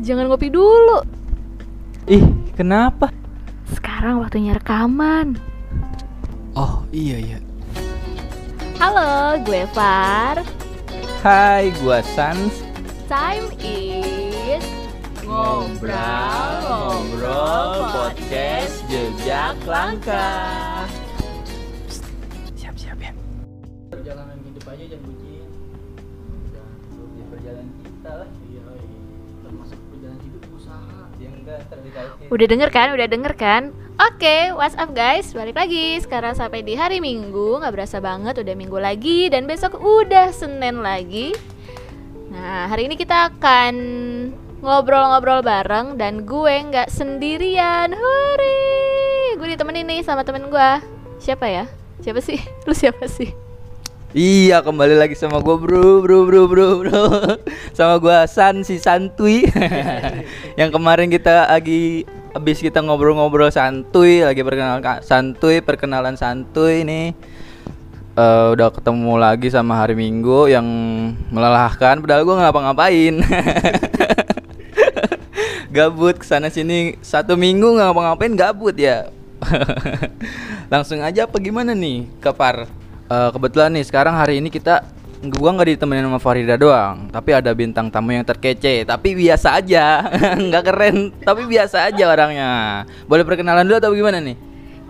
Jangan ngopi dulu. Ih, kenapa? Sekarang waktunya rekaman. Oh, iya iya. Halo, gue Far. Hai, gua Sans. Time is ngobrol podcast jejak langkah. Udah denger kan? Udah denger kan? Oke, what's up guys? Balik lagi. Sekarang sampai di hari Minggu, nggak berasa banget udah Minggu lagi dan besok udah Senin lagi. Nah, hari ini kita akan ngobrol-ngobrol bareng dan gue nggak sendirian. Hore! Gue ditemenin nih sama temen gue. Siapa ya? Siapa sih? Lu siapa sih? Iya kembali lagi sama gue bro bro bro bro bro. Sama gue San si Santuy Yang kemarin kita lagi Abis kita ngobrol-ngobrol santuy Lagi perkenalan santuy Perkenalan santuy nih Eh, Udah ketemu lagi sama hari Minggu Yang melelahkan Padahal gue ngapa-ngapain. Gabut ke sana sini Satu minggu ngapa-ngapain gabut ya. Langsung aja apa gimana nih Kepar Eh, kebetulan nih sekarang hari ini kita gua nggak ditemenin sama Farida doang, tapi ada bintang tamu yang terkece, tapi biasa aja, nggak keren, tapi biasa aja orangnya. Boleh perkenalan dulu atau gimana nih?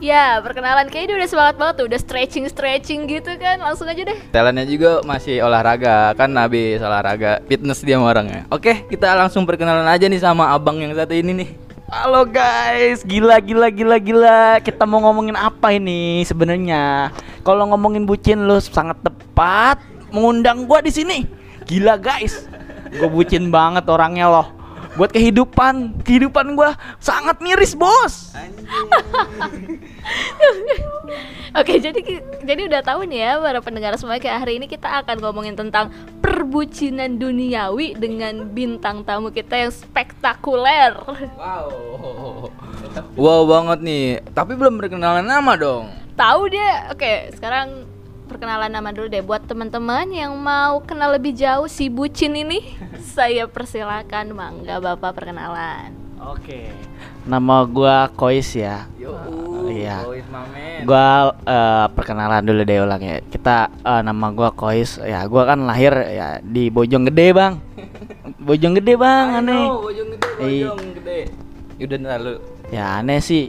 Ya, perkenalan kayaknya dia udah semangat banget tuh, udah stretching-stretching gitu kan. Langsung aja deh. Talentnya juga masih olahraga, kan habis olahraga, fitness dia orangnya. Oke, kita langsung perkenalan aja nih sama abang yang satu ini nih. Halo guys, gila gila gila gila. Kita mau ngomongin apa ini sebenarnya? Kalau ngomongin bucin lu sangat tepat mengundang gua di sini. Gila guys. Gue bucin banget orangnya loh. Buat kehidupan, kehidupan gua sangat miris, Bos. Oke, jadi jadi udah tahu nih ya para pendengar semua kayak hari ini kita akan ngomongin tentang perbucinan duniawi dengan bintang tamu kita yang spektakuler. Wow, wow banget nih. Tapi belum perkenalan nama dong. Tahu dia? Oke, sekarang perkenalan nama dulu deh buat teman-teman yang mau kenal lebih jauh si bucin ini. Saya persilakan mangga Bapak perkenalan. Oke. Nama gua Kois ya. Yo, iya. Boys Mamen. Gua eh, perkenalan dulu deh ulang ya. Kita eh, nama gua Kois ya. Gua kan lahir ya di Bojonggede, Bang. Bojonggede, Bang, aneh. know, bojong gede, Iya. bojong gede. Yaudah ntar lu. Ya aneh sih.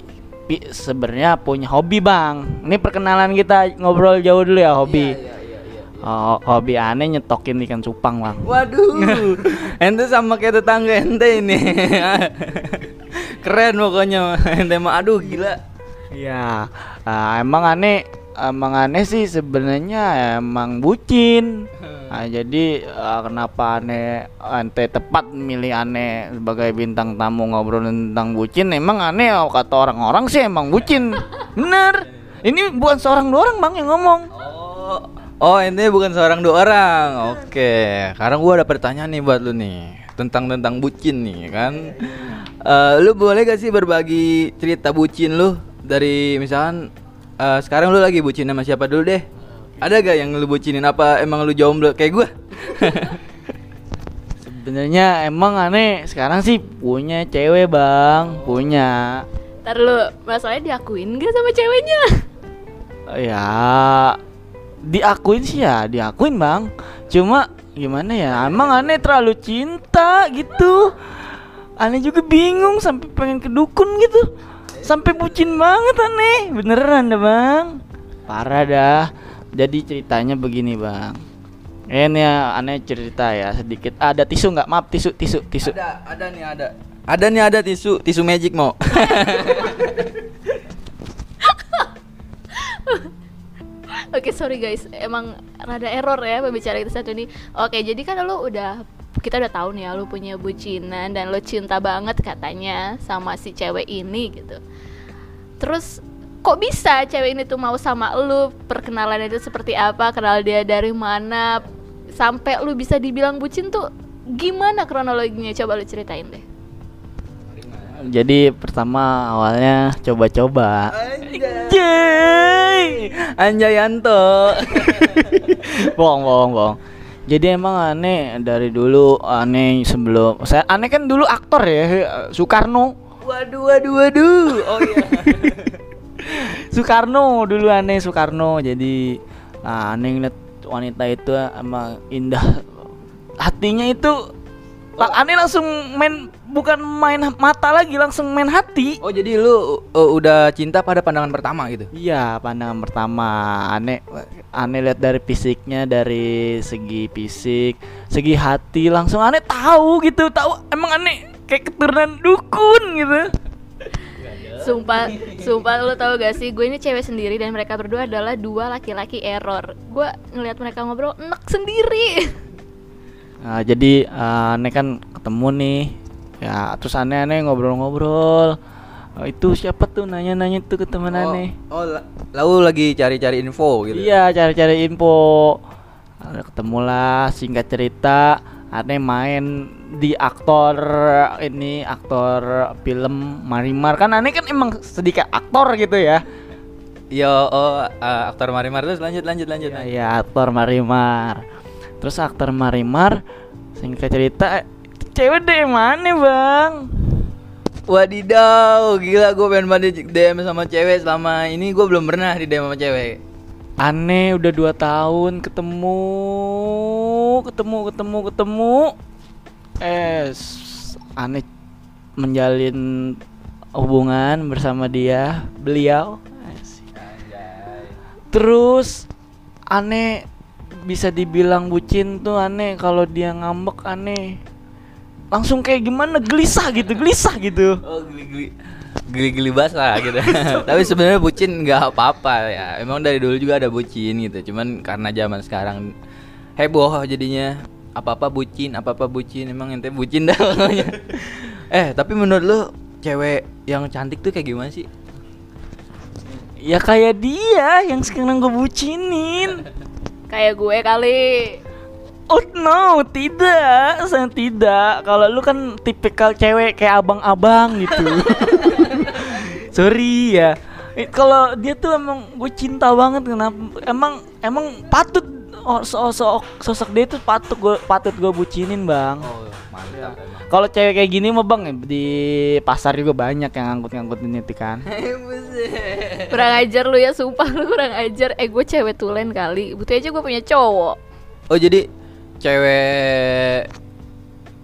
Sebenarnya punya hobi, Bang. Ini perkenalan kita ngobrol jauh dulu ya, hobi. Iya, iya, iya, iya. Oh, hobi aneh nyetokin ikan cupang, Bang. Waduh, ente sama kayak tetangga ente ini. Keren pokoknya, ente mah aduh gila. Iya. ah, emang aneh emang aneh sih sebenarnya emang bucin. Nah, jadi ah, kenapa aneh ente tepat milih aneh sebagai bintang tamu ngobrol tentang bucin? Emang aneh oh, kata orang-orang sih emang bucin. Bener. Ini bukan seorang dua orang bang yang ngomong. Oh, oh ente bukan seorang dua orang. Oke, sekarang gua ada pertanyaan nih buat lu nih tentang tentang bucin nih kan. Eh, lu boleh gak sih berbagi cerita bucin lu dari misalkan eh, sekarang lu lagi bucin sama siapa dulu deh? Ada gak yang lu bucinin apa emang lu jomblo kayak gua? Sebenarnya emang aneh sekarang sih punya cewek bang, punya. Ntar lu, masalahnya diakuin gak sama ceweknya? Ya diakuin sih ya, diakuin bang. Cuma gimana ya? Emang aneh terlalu cinta gitu. Aneh juga bingung sampai pengen ke dukun gitu. Sampai bucin banget aneh. Beneran dah bang. Parah dah. Jadi ceritanya begini bang. Ini ya aneh cerita ya sedikit. Ada tisu nggak? Maaf tisu tisu tisu. Ada, ada nih ada. Ada nih ada tisu, tisu magic mau. Oke sorry guys, emang rada error ya pembicaraan kita satu ini. Oke jadi kan lu udah kita udah tahu nih ya lu punya bucinan dan lu cinta banget katanya sama si cewek ini gitu. Terus kok bisa cewek ini tuh mau sama lu? Perkenalan itu seperti apa? Kenal dia dari mana? Sampai lu bisa dibilang bucin tuh gimana kronologinya? Coba lu ceritain deh. Jadi pertama awalnya coba-coba. Anjay. Anjayanto. bohong, bohong, bohong. Jadi emang aneh dari dulu aneh sebelum saya aneh kan dulu aktor ya Soekarno. Waduh, waduh, waduh. Oh iya. Soekarno dulu aneh Soekarno. Jadi nah, aneh ngeliat wanita itu emang indah. Hatinya itu aneh langsung main bukan main mata lagi langsung main hati. Oh, jadi lu uh, udah cinta pada pandangan pertama gitu. Iya, pandangan pertama. Aneh aneh lihat dari fisiknya dari segi fisik, segi hati langsung aneh tahu gitu, tahu emang aneh kayak keturunan dukun gitu. Sumpah, sumpah lu tahu gak sih, gue ini cewek sendiri dan mereka berdua adalah dua laki-laki error. Gue ngelihat mereka ngobrol enak sendiri. Nah, jadi eh, aneh kan ketemu nih. Ya, terus aneh-aneh ngobrol-ngobrol. Oh, itu siapa tuh nanya-nanya tuh ke teman aneh. Oh, la- lalu lagi cari-cari info gitu. Iya, cari-cari info. Ada ketemu lah, singkat cerita, aneh main di aktor ini aktor film Marimar kan aneh kan emang sedikit aktor gitu ya. Yo, oh, uh, aktor Marimar terus lanjut lanjut lanjut. Ya, ya aktor Marimar. Terus aktor Marimar singkat cerita cewek deh mana bang? Wadidaw, gila gue pengen banget DM sama cewek selama ini gue belum pernah di DM sama cewek. Aneh udah dua tahun ketemu, ketemu, ketemu, ketemu. Eh, aneh menjalin hubungan bersama dia, beliau. Terus aneh bisa dibilang bucin tuh aneh kalau dia ngambek aneh langsung kayak gimana gelisah gitu, gelisah gitu. Oh, geli-geli. Geli-geli basah gitu. Tapi sebenarnya bucin nggak apa-apa ya. Emang dari dulu juga ada bucin gitu. Cuman karena zaman sekarang heboh jadinya apa-apa bucin, apa-apa bucin. Emang ente bucin dah pokoknya. eh, tapi menurut lu cewek yang cantik tuh kayak gimana sih? Ya kayak dia yang sekarang gue bucinin. Kayak gue kali. Oh no, tidak, saya tidak. Kalau lu kan tipikal cewek kayak abang-abang gitu. Sorry ya. Eh, Kalau dia tuh emang gue cinta banget kenapa? Emang emang patut oh, so- so- sosok dia tuh patut gue patut gue bucinin bang. Oh, mantap emang. Kalau cewek kayak gini mah bang di pasar juga banyak yang ngangkut-ngangkutin itu kan. Kurang ajar lu ya, sumpah lu kurang ajar. Eh gue cewek tulen kali. Bukti aja gue punya cowok. Oh, jadi cewek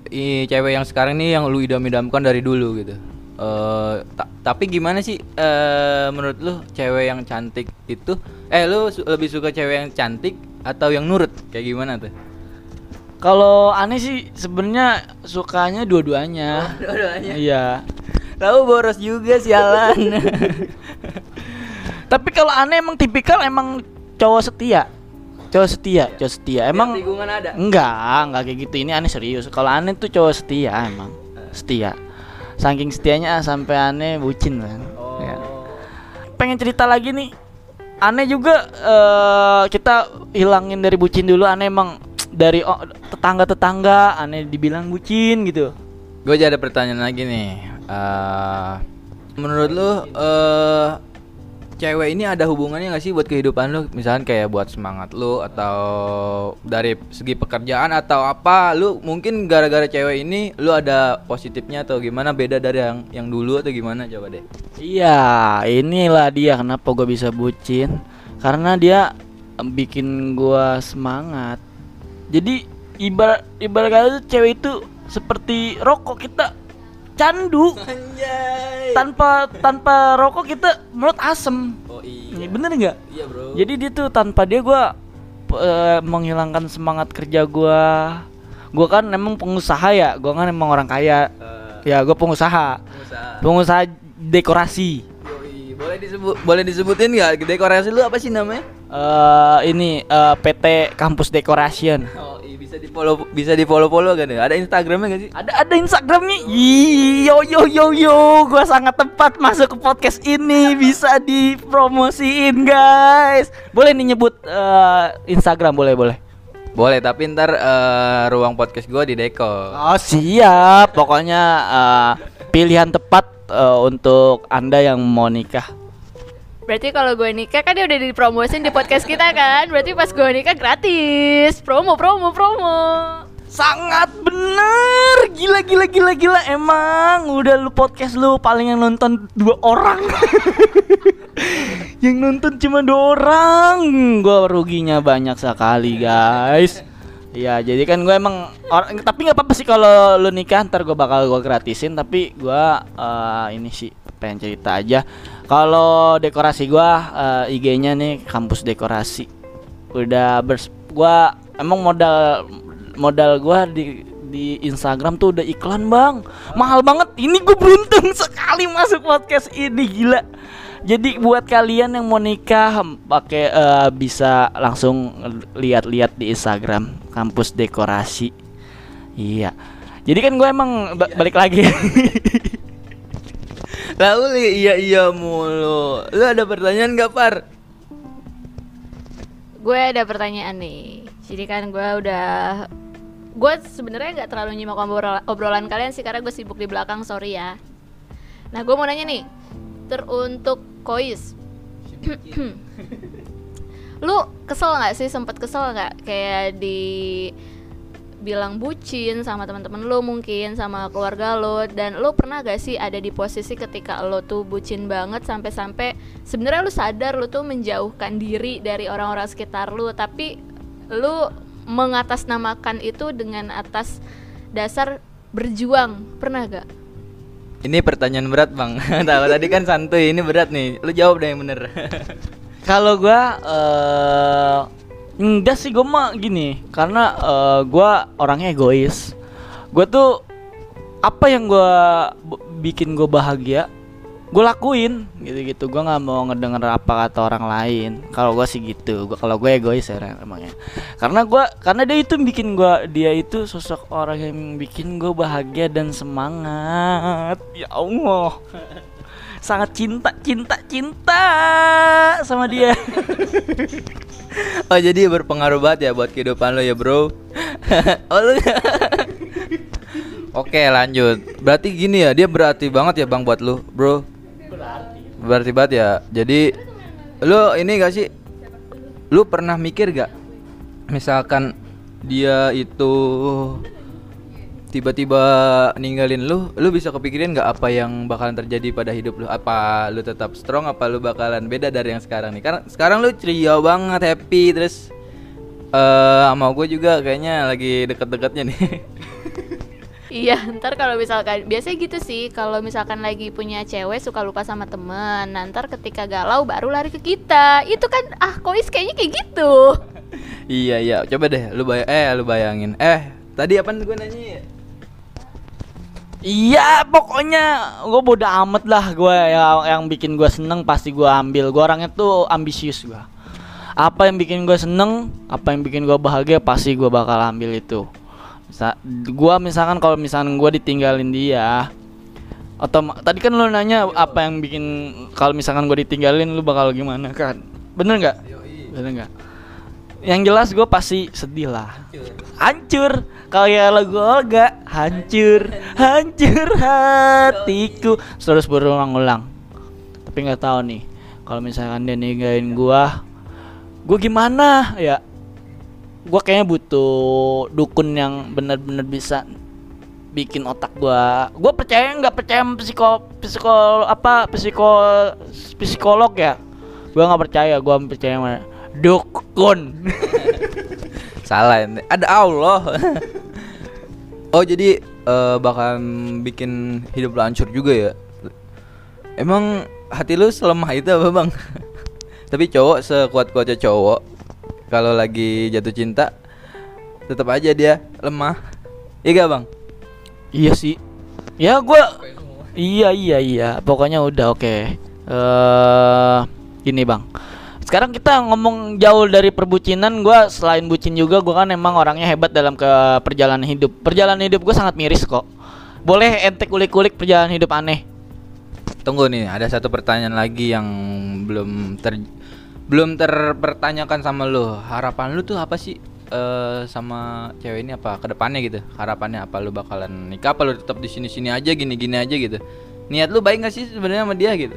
i cewek yang sekarang nih yang lu idam-idamkan dari dulu gitu. Eh ta- tapi gimana sih eh menurut lu cewek yang cantik itu eh lu su- lebih suka cewek yang cantik atau yang nurut? Kayak gimana tuh? Kalau aneh sih sebenarnya sukanya dua-duanya. Dua-duanya. Iya. Tahu boros juga sialan. Tapi kalau aneh emang tipikal emang cowok setia. Cowok setia, cowok setia. Emang ada. enggak, enggak kayak gitu. Ini aneh serius. Kalau aneh tuh cowok setia emang. Setia. Saking setianya sampai aneh bucin kan. Oh. Ya. Pengen cerita lagi nih. Aneh juga eh, kita hilangin dari bucin dulu. Aneh emang dari oh, tetangga-tetangga aneh dibilang bucin gitu. Gue jadi ada pertanyaan lagi nih. Eh, menurut lu eh cewek ini ada hubungannya gak sih buat kehidupan lu? Misalkan kayak buat semangat lu atau dari segi pekerjaan atau apa? Lu mungkin gara-gara cewek ini lu ada positifnya atau gimana beda dari yang yang dulu atau gimana coba deh. Iya, inilah dia kenapa gue bisa bucin. Karena dia bikin gua semangat. Jadi ibarat ibarat kata cewek itu seperti rokok kita candu. Anjay. Tanpa tanpa rokok kita mulut asem. Oh iya. Bener nggak? Iya, Bro. Jadi dia tuh tanpa dia gua eh, menghilangkan semangat kerja gua. Gua kan emang pengusaha ya, gua kan emang orang kaya. Eh, Ya, gua pengusaha. pengusaha. Pengusaha dekorasi. Yoi. Boleh disebut boleh disebutin nggak dekorasi lu apa sih namanya? eh ini eh, PT Kampus Decoration. Oh, bisa di follow bisa di follow follow kan ya? Ada Instagramnya gak sih? Ada ada Instagramnya. Ih, Yo yo yo yo, gua sangat tepat masuk ke podcast ini bisa dipromosiin guys. Boleh nih nyebut eh, Instagram boleh boleh. Boleh, tapi ntar eh, ruang podcast gua di Deko. Oh siap, pokoknya eh, pilihan tepat eh, untuk anda yang mau nikah. Berarti kalau gue nikah kan dia udah dipromosin di podcast kita kan? Berarti pas gue nikah gratis. Promo, promo, promo. Sangat bener. Gila gila gila gila. Emang Udah lu podcast lu paling yang nonton dua orang. Yang nonton cuma dua orang. Gue ruginya banyak sekali guys. Iya jadi kan gue emang orang Tapi nggak apa-apa sih kalau lu nikah Ntar gue bakal gue gratisin. Tapi gue eh, ini sih pengen cerita aja Kalau dekorasi gue eh, IG-nya nih kampus dekorasi. Udah bers gua emang modal modal gua di di Instagram tuh udah iklan bang. Mahal banget. Ini gue beruntung sekali masuk podcast ini gila. Jadi buat kalian yang mau nikah pakai eh, bisa langsung lihat-lihat di Instagram kampus dekorasi. Iya. Jadi kan gue emang ba- balik lagi Lalu iya iya mulu. Lu ada pertanyaan gak Par? Gue ada pertanyaan nih. Jadi kan gue udah Gue sebenarnya nggak terlalu nyimak obrol- obrolan kalian sih Karena gue sibuk di belakang, sorry ya. Nah gue mau nanya nih. Teruntuk Kois. Lu kesel nggak sih, sempet kesel nggak? Kayak di bilang bucin sama teman-teman lu mungkin sama keluarga lo dan lu pernah gak sih ada di posisi ketika lo tuh bucin banget sampai-sampai sebenarnya lu sadar lu tuh menjauhkan diri dari orang-orang sekitar lu tapi lu mengatasnamakan itu dengan atas dasar berjuang pernah gak? Ini pertanyaan berat bang. Tahu tadi kan santuy, ini berat nih. Lu jawab deh yang bener. Kalau gua eh enggak sih gua mah gini, karena eh, gua orangnya egois. Gua tuh apa yang gua b- bikin gua bahagia, gua lakuin gitu-gitu. Gua nggak mau ngedenger apa kata orang lain. Kalau gua sih gitu. Gua kalau gue egois ya emangnya. Karena gua karena dia itu bikin gua dia itu sosok orang yang bikin gua bahagia dan semangat. Ya Allah. Sangat cinta, cinta, cinta sama dia. oh jadi berpengaruh banget ya buat kehidupan lo ya bro. oh, Oke lanjut. Berarti gini ya, dia berarti banget ya bang buat lu, bro. Berarti banget ya. Jadi lu ini gak sih? Lu pernah mikir gak? Misalkan dia itu tiba-tiba ninggalin lu, lu bisa kepikirin nggak apa yang bakalan terjadi pada hidup lu? Apa lu tetap strong? Apa lu bakalan beda dari yang sekarang nih? Karena sekarang lu ceria banget, happy, terus eh sama gue juga kayaknya lagi deket-deketnya nih. Iya, ntar kalau misalkan biasanya gitu sih, kalau misalkan lagi punya cewek suka lupa sama temen, nah, ntar ketika galau baru lari ke kita. Itu kan ah kois kayaknya kayak gitu. iya iya, coba deh lu bay eh lu bayangin. Eh, tadi apa gue nanya ya? Iya pokoknya gue bodo amat lah gue yang yang bikin gue seneng pasti gue ambil. Gue orangnya tuh ambisius gue apa yang bikin gue seneng apa yang bikin gue bahagia pasti gue bakal ambil itu. Misa, gue misalkan kalau misalkan gue ditinggalin dia atau tadi kan lu nanya apa yang bikin kalau misalkan gue ditinggalin lu bakal gimana kan? Bener nggak? Bener nggak yang jelas gue pasti sedih lah. Hancur. Kayak lagu Olga hancur. Hancur hatiku. Terus berulang-ulang. Tapi nggak tahu nih kalau misalkan dia ninggalin gua gua gimana? Ya gua kayaknya butuh dukun yang benar-benar bisa bikin otak gua. Gua percaya nggak percaya psiko psiko apa psiko psikolog ya? Gua nggak percaya gua percaya sama dukun Salah, ente. ada Allah. oh jadi bakalan bikin hidup lu hancur juga ya? Emang hati lu selemah itu apa bang? Tapi cowok sekuat-kuatnya cowok kalau lagi jatuh cinta tetap aja dia lemah. Iya gak bang? Iya sih. Ya gua Iya iya iya. Pokoknya udah oke. Eh gini, Bang. Sekarang kita ngomong jauh dari perbucinan, gua selain bucin juga gua kan emang orangnya hebat dalam ke perjalanan hidup. Perjalanan hidup gua sangat miris kok. Boleh ente kulik-kulik perjalanan hidup aneh. Tunggu nih, ada satu pertanyaan lagi yang belum ter belum terpertanyakan sama lu. Harapan lu tuh apa sih eh sama cewek ini apa ke depannya gitu? Harapannya apa lu bakalan nikah apa lu tetap di sini-sini aja gini-gini aja gitu? Niat lu baik gak sih sebenarnya sama dia gitu?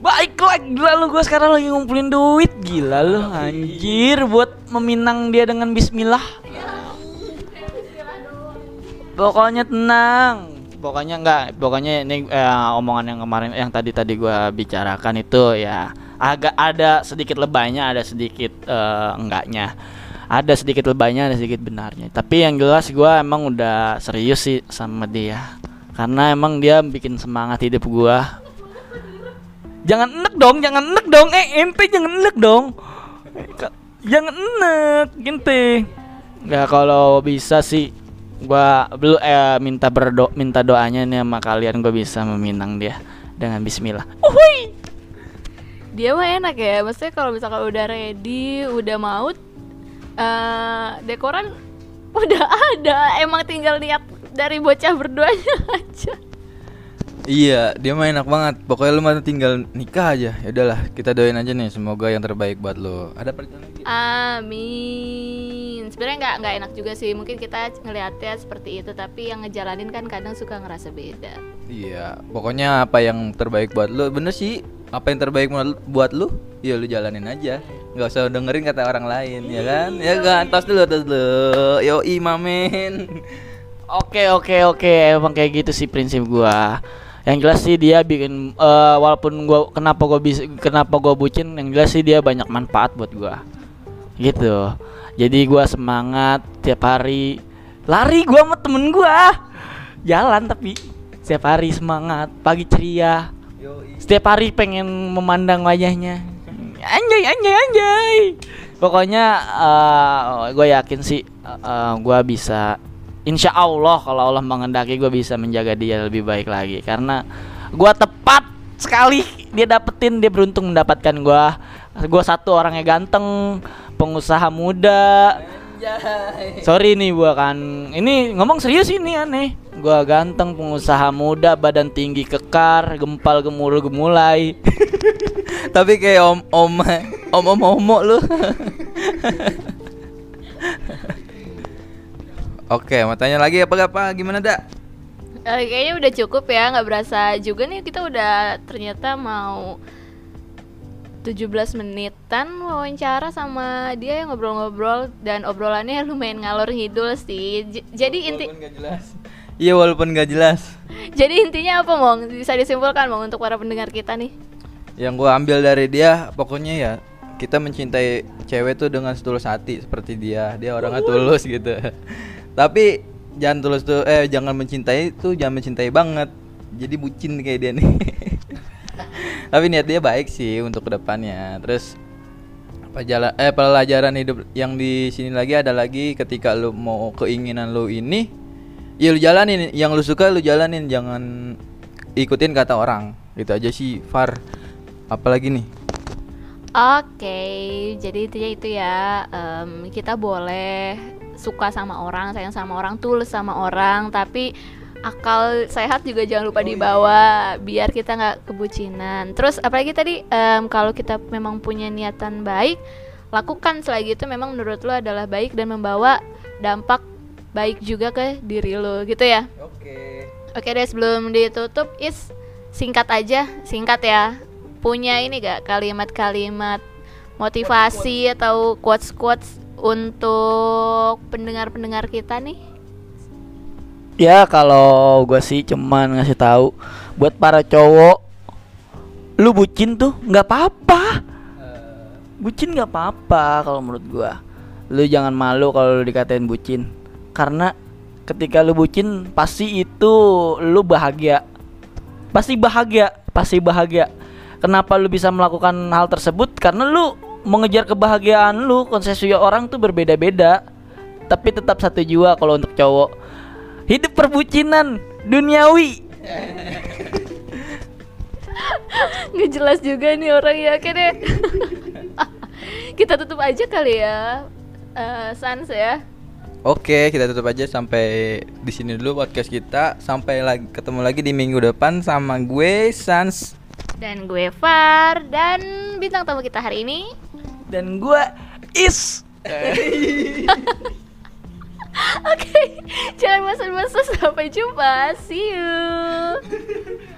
Baik lah gila lu gue sekarang lagi ngumpulin duit. Gila lu anjir buat meminang dia dengan bismillah. Pokoknya tenang. Pokoknya enggak Pokoknya ini eh, omongan yang kemarin Yang tadi tadi gue bicarakan itu ya Agak ada sedikit lebaynya Ada sedikit eh, enggaknya. Ada sedikit lebaynya Ada sedikit benarnya. Tapi yang jelas gue emang udah serius sih sama dia. Karena emang dia bikin semangat hidup gue Jangan enek dong, jangan enek dong. Eh, ente jangan enek dong. Jangan enek, ente. Ya kalau bisa sih gua belum eh minta berdo minta doanya nih sama kalian gua bisa meminang dia dengan bismillah. Uhuy. Dia mah enak ya, maksudnya kalau misalkan udah ready, udah mau eh dekoran udah ada, emang tinggal lihat dari bocah berduanya aja. Iya, dia mah enak banget. Pokoknya lu mah tinggal nikah aja. Ya udahlah, kita doain aja nih semoga yang terbaik buat lo. Ada pertanyaan lagi? Amin. Sebenarnya nggak nggak enak juga sih. Mungkin kita ngelihatnya seperti itu, tapi yang ngejalanin kan kadang suka ngerasa beda. Iya, pokoknya apa yang terbaik buat lu. Bener sih, apa yang terbaik buat lu, ya lu jalanin aja. Nggak usah dengerin kata orang lain, ya kan? Ya kan? Tos dulu, tos dulu. Yo, mamen. Oke oke oke emang kayak gitu sih prinsip gua. Yang jelas sih dia bikin eh, walaupun gua kenapa gua bisa kenapa gua bucin yang jelas sih dia banyak manfaat buat gua. Gitu. Jadi gua semangat tiap hari lari gua sama temen gua. Jalan tapi setiap hari semangat, pagi ceria. Setiap hari pengen memandang wajahnya. Anjay anjay anjay. Pokoknya gue yakin sih gue bisa Insya Allah kalau Allah mengendaki gue bisa menjaga dia lebih baik lagi karena gue tepat sekali dia dapetin dia beruntung mendapatkan gue gue satu orangnya ganteng pengusaha muda sorry nih gue kan ini ngomong serius ini aneh gue ganteng pengusaha muda badan tinggi kekar gempal gemuruh gemulai Tapi kayak om om om om homo lu. Oke, mau tanya lagi apa apa gimana dak? Eh, kayaknya udah cukup ya, nggak berasa juga nih kita udah ternyata mau 17 menitan wawancara sama dia yang ngobrol-ngobrol dan obrolannya lumayan ngalor ngidul sih. J- jadi inti Walaupun nggak jelas. Iya walaupun nggak jelas. jadi intinya apa Mong? Bisa disimpulkan Mong untuk para pendengar kita nih. Yang gua ambil dari dia pokoknya ya kita mencintai cewek tuh dengan setulus hati seperti dia. Dia orangnya tulus gitu. Tapi jangan tulus tuh eh jangan mencintai tuh jangan mencintai banget. Jadi bucin kayak dia nih. Tapi niat dia baik sih untuk ke depannya. Terus apa jalan eh pelajaran hidup yang di sini lagi ada lagi ketika lu mau keinginan lu ini ya lu jalanin yang lu suka lu jalanin jangan ikutin kata orang gitu aja sih Far apalagi nih Oke, jadi intinya itu ya em, kita boleh suka sama orang, sayang sama orang, tulus sama orang, tapi akal sehat juga jangan lupa dibawa biar kita nggak kebucinan. Terus apalagi tadi em, kalau kita memang punya niatan baik, lakukan selagi itu memang menurut lo adalah baik dan membawa dampak baik juga ke diri lo gitu ya. oke Oke deh sebelum ditutup is singkat aja, singkat ya. Punya ini gak kalimat-kalimat motivasi atau quotes-quotes untuk pendengar-pendengar kita nih? Ya kalau gue sih cuman ngasih tahu buat para cowok, lu bucin tuh nggak apa-apa. Bucin nggak apa-apa kalau menurut gua. Lu jangan malu kalau lu dikatain bucin, karena ketika lu bucin pasti itu lu bahagia, pasti bahagia, pasti bahagia. Kenapa lu bisa melakukan hal tersebut? Karena lu mengejar kebahagiaan lu. Konsepsi orang tuh berbeda-beda, tapi tetap satu jua kalau untuk cowok hidup perbucinan duniawi Nggak jelas juga nih orang ya Oke deh Kita tutup aja kali ya eh, Sans ya Oke, kita tutup aja sampai di sini dulu podcast kita. Sampai lagi ketemu lagi di minggu depan sama gue Sans. Dan gue Far Dan bintang tamu kita hari ini dan gua is. Oke Jangan bosan-bosan. Sampai jumpa. See you